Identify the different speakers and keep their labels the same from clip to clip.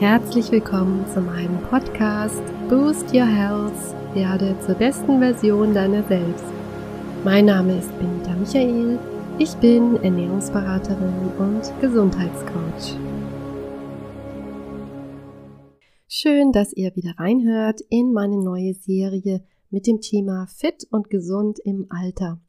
Speaker 1: Herzlich willkommen zu meinem Podcast Boost Your Health, werde zur besten Version deiner selbst. Mein Name ist Benita Michael, ich bin Ernährungsberaterin und Gesundheitscoach. Schön, dass ihr wieder reinhört in meine neue Serie mit dem Thema Fit und Gesund im Alter.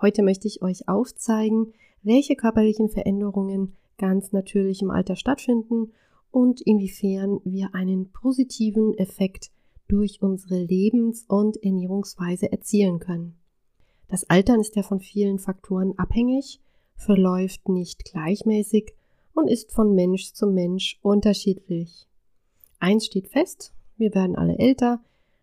Speaker 1: Heute möchte ich euch aufzeigen, welche körperlichen Veränderungen ganz natürlich im Alter stattfinden und inwiefern wir einen positiven Effekt durch unsere Lebens- und Ernährungsweise erzielen können. Das Altern ist ja von vielen Faktoren abhängig, verläuft nicht gleichmäßig und ist von Mensch zu Mensch unterschiedlich. Eins steht fest, wir werden alle älter,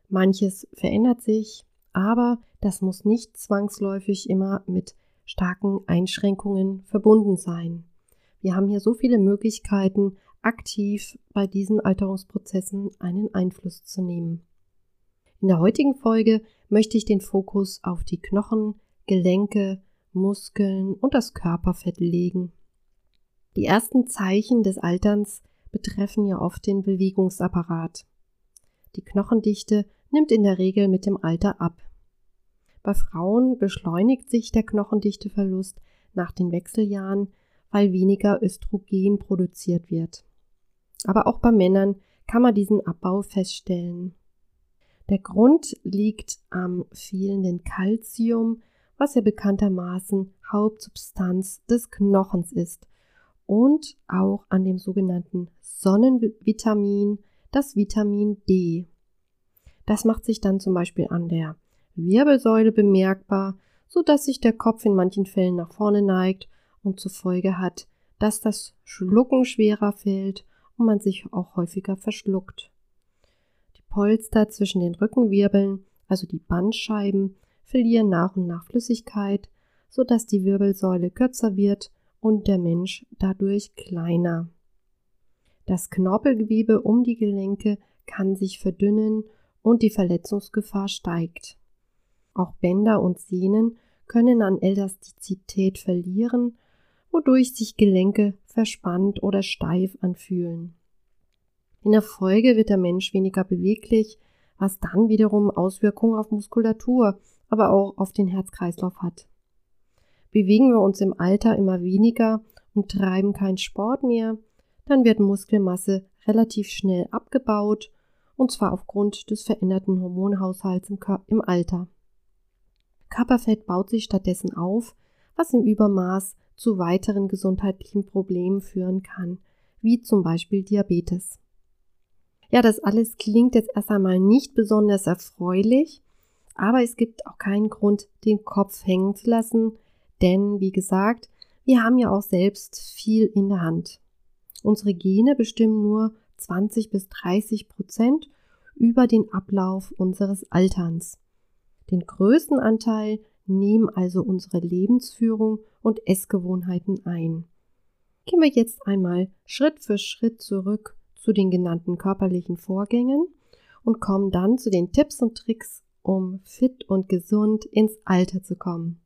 Speaker 1: manches verändert sich, aber das muss nicht zwangsläufig immer mit starken Einschränkungen verbunden sein. Wir haben hier so viele Möglichkeiten, aktiv bei diesen Alterungsprozessen einen Einfluss zu nehmen. In der heutigen Folge möchte ich den Fokus auf die Knochen, Gelenke, Muskeln und das Körperfett legen. Die ersten Zeichen des Alterns betreffen ja oft den Bewegungsapparat. Die Knochendichte nimmt in der Regel mit dem Alter ab. Bei Frauen beschleunigt sich der Knochendichteverlust nach den Wechseljahren, weil weniger Östrogen produziert wird aber auch bei Männern kann man diesen Abbau feststellen. Der Grund liegt am fehlenden Kalzium, was ja bekanntermaßen Hauptsubstanz des Knochens ist, und auch an dem sogenannten Sonnenvitamin, das Vitamin D. Das macht sich dann zum Beispiel an der Wirbelsäule bemerkbar, so dass sich der Kopf in manchen Fällen nach vorne neigt und zur Folge hat, dass das Schlucken schwerer fällt und man sich auch häufiger verschluckt. Die Polster zwischen den Rückenwirbeln, also die Bandscheiben, verlieren nach und nach Flüssigkeit, so dass die Wirbelsäule kürzer wird und der Mensch dadurch kleiner. Das Knorpelgewebe um die Gelenke kann sich verdünnen und die Verletzungsgefahr steigt. Auch Bänder und Sehnen können an Elastizität verlieren wodurch sich Gelenke verspannt oder steif anfühlen. In der Folge wird der Mensch weniger beweglich, was dann wiederum Auswirkungen auf Muskulatur, aber auch auf den Herzkreislauf hat. Bewegen wir uns im Alter immer weniger und treiben keinen Sport mehr, dann wird Muskelmasse relativ schnell abgebaut, und zwar aufgrund des veränderten Hormonhaushalts im, im Alter. Körperfett baut sich stattdessen auf, was im Übermaß zu weiteren gesundheitlichen Problemen führen kann, wie zum Beispiel Diabetes. Ja, das alles klingt jetzt erst einmal nicht besonders erfreulich, aber es gibt auch keinen Grund, den Kopf hängen zu lassen, denn wie gesagt, wir haben ja auch selbst viel in der Hand. Unsere Gene bestimmen nur 20 bis 30 Prozent über den Ablauf unseres Alterns. Den größten Anteil nehmen also unsere Lebensführung und Essgewohnheiten ein. Gehen wir jetzt einmal Schritt für Schritt zurück zu den genannten körperlichen Vorgängen und kommen dann zu den Tipps und Tricks, um fit und gesund ins Alter zu kommen.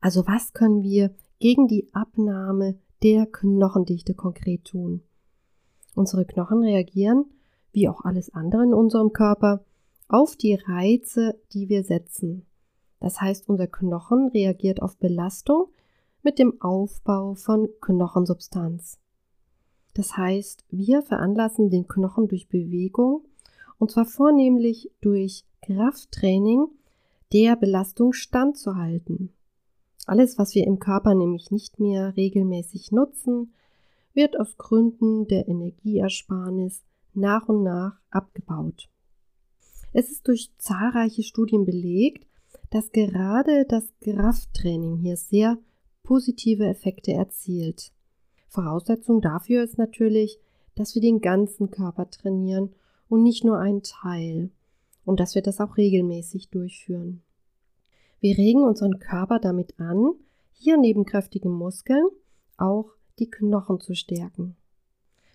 Speaker 1: Also was können wir gegen die Abnahme der Knochendichte konkret tun? Unsere Knochen reagieren, wie auch alles andere in unserem Körper, auf die Reize, die wir setzen. Das heißt, unser Knochen reagiert auf Belastung mit dem Aufbau von Knochensubstanz. Das heißt, wir veranlassen den Knochen durch Bewegung, und zwar vornehmlich durch Krafttraining, der Belastung standzuhalten. Alles, was wir im Körper nämlich nicht mehr regelmäßig nutzen, wird aus Gründen der Energieersparnis nach und nach abgebaut. Es ist durch zahlreiche Studien belegt, dass gerade das Krafttraining hier sehr positive Effekte erzielt. Voraussetzung dafür ist natürlich, dass wir den ganzen Körper trainieren und nicht nur einen Teil und dass wir das auch regelmäßig durchführen. Wir regen unseren Körper damit an, hier neben kräftigen Muskeln auch die Knochen zu stärken.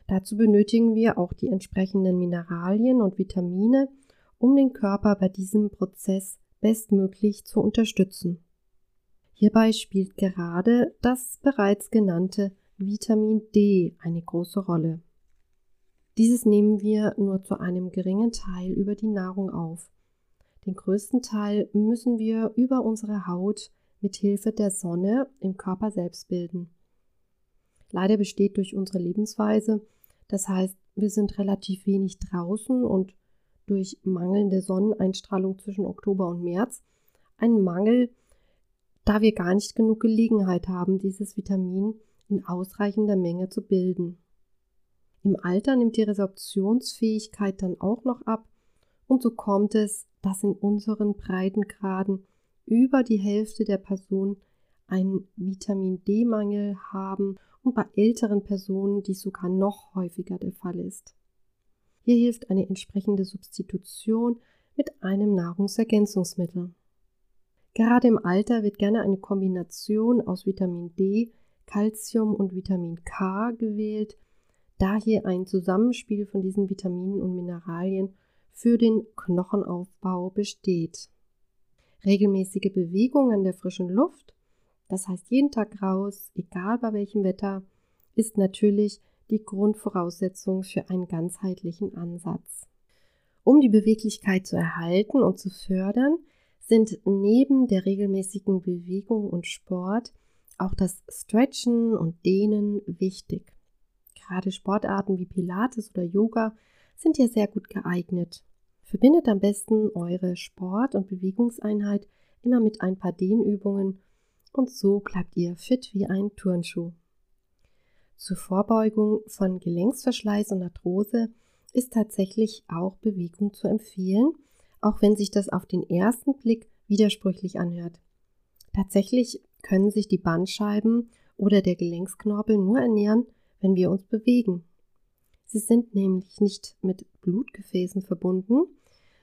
Speaker 1: Dazu benötigen wir auch die entsprechenden Mineralien und Vitamine, um den Körper bei diesem Prozess bestmöglich zu unterstützen. Hierbei spielt gerade das bereits genannte Vitamin D eine große Rolle. Dieses nehmen wir nur zu einem geringen Teil über die Nahrung auf. Den größten Teil müssen wir über unsere Haut mit Hilfe der Sonne im Körper selbst bilden. Leider besteht durch unsere Lebensweise, das heißt, wir sind relativ wenig draußen und durch mangelnde Sonneneinstrahlung zwischen Oktober und März ein Mangel, da wir gar nicht genug Gelegenheit haben, dieses Vitamin in ausreichender Menge zu bilden. Im Alter nimmt die Resorptionsfähigkeit dann auch noch ab und so kommt es, dass in unseren Breitengraden über die Hälfte der Personen einen Vitamin D-Mangel haben und bei älteren Personen dies sogar noch häufiger der Fall ist. Hier hilft eine entsprechende Substitution mit einem Nahrungsergänzungsmittel. Gerade im Alter wird gerne eine Kombination aus Vitamin D, Calcium und Vitamin K gewählt, da hier ein Zusammenspiel von diesen Vitaminen und Mineralien für den Knochenaufbau besteht. Regelmäßige Bewegung an der frischen Luft, das heißt jeden Tag raus, egal bei welchem Wetter, ist natürlich die Grundvoraussetzung für einen ganzheitlichen Ansatz. Um die Beweglichkeit zu erhalten und zu fördern, sind neben der regelmäßigen Bewegung und Sport auch das Stretchen und Dehnen wichtig. Gerade Sportarten wie Pilates oder Yoga sind ja sehr gut geeignet. Verbindet am besten eure Sport- und Bewegungseinheit immer mit ein paar Dehnübungen und so bleibt ihr fit wie ein Turnschuh. Zur Vorbeugung von Gelenksverschleiß und Arthrose ist tatsächlich auch Bewegung zu empfehlen, auch wenn sich das auf den ersten Blick widersprüchlich anhört. Tatsächlich können sich die Bandscheiben oder der Gelenksknorpel nur ernähren, wenn wir uns bewegen. Sie sind nämlich nicht mit Blutgefäßen verbunden,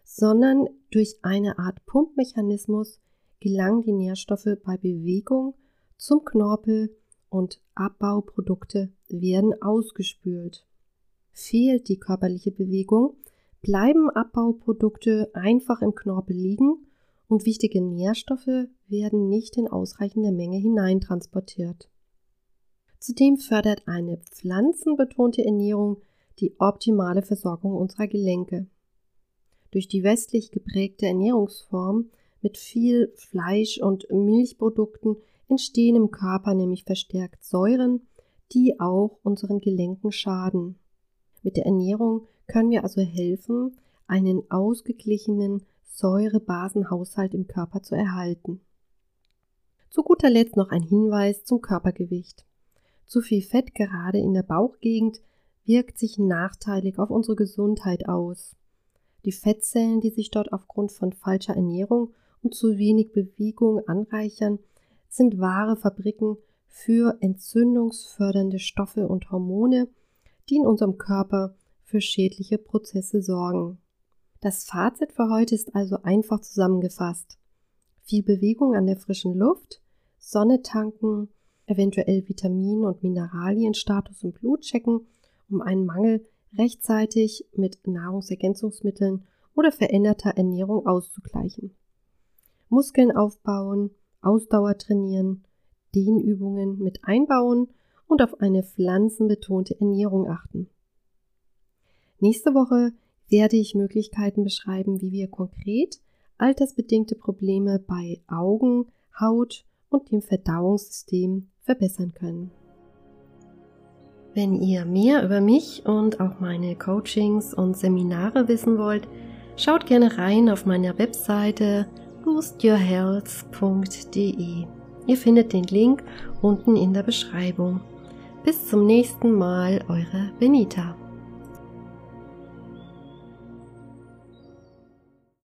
Speaker 1: sondern durch eine Art Pumpmechanismus gelangen die Nährstoffe bei Bewegung zum Knorpel und Abbauprodukte werden ausgespült. Fehlt die körperliche Bewegung, bleiben Abbauprodukte einfach im Knorpel liegen und wichtige Nährstoffe werden nicht in ausreichender Menge hineintransportiert. Zudem fördert eine pflanzenbetonte Ernährung die optimale Versorgung unserer Gelenke. Durch die westlich geprägte Ernährungsform mit viel Fleisch und Milchprodukten entstehen im Körper nämlich verstärkt Säuren, die auch unseren Gelenken schaden. Mit der Ernährung können wir also helfen, einen ausgeglichenen Säurebasenhaushalt im Körper zu erhalten. Zu guter Letzt noch ein Hinweis zum Körpergewicht. Zu viel Fett gerade in der Bauchgegend wirkt sich nachteilig auf unsere Gesundheit aus. Die Fettzellen, die sich dort aufgrund von falscher Ernährung und zu wenig Bewegung anreichern, sind wahre Fabriken für entzündungsfördernde Stoffe und Hormone, die in unserem Körper für schädliche Prozesse sorgen. Das Fazit für heute ist also einfach zusammengefasst. Viel Bewegung an der frischen Luft, Sonne tanken, eventuell Vitamin- und Mineralienstatus im Blut checken, um einen Mangel rechtzeitig mit Nahrungsergänzungsmitteln oder veränderter Ernährung auszugleichen. Muskeln aufbauen, Ausdauer trainieren, Dehnübungen mit einbauen und auf eine pflanzenbetonte Ernährung achten. Nächste Woche werde ich Möglichkeiten beschreiben, wie wir konkret altersbedingte Probleme bei Augen, Haut und dem Verdauungssystem verbessern können. Wenn ihr mehr über mich und auch meine Coachings und Seminare wissen wollt, schaut gerne rein auf meiner Webseite boostyourhealth.de. Ihr findet den Link unten in der Beschreibung. Bis zum nächsten Mal, eure Benita.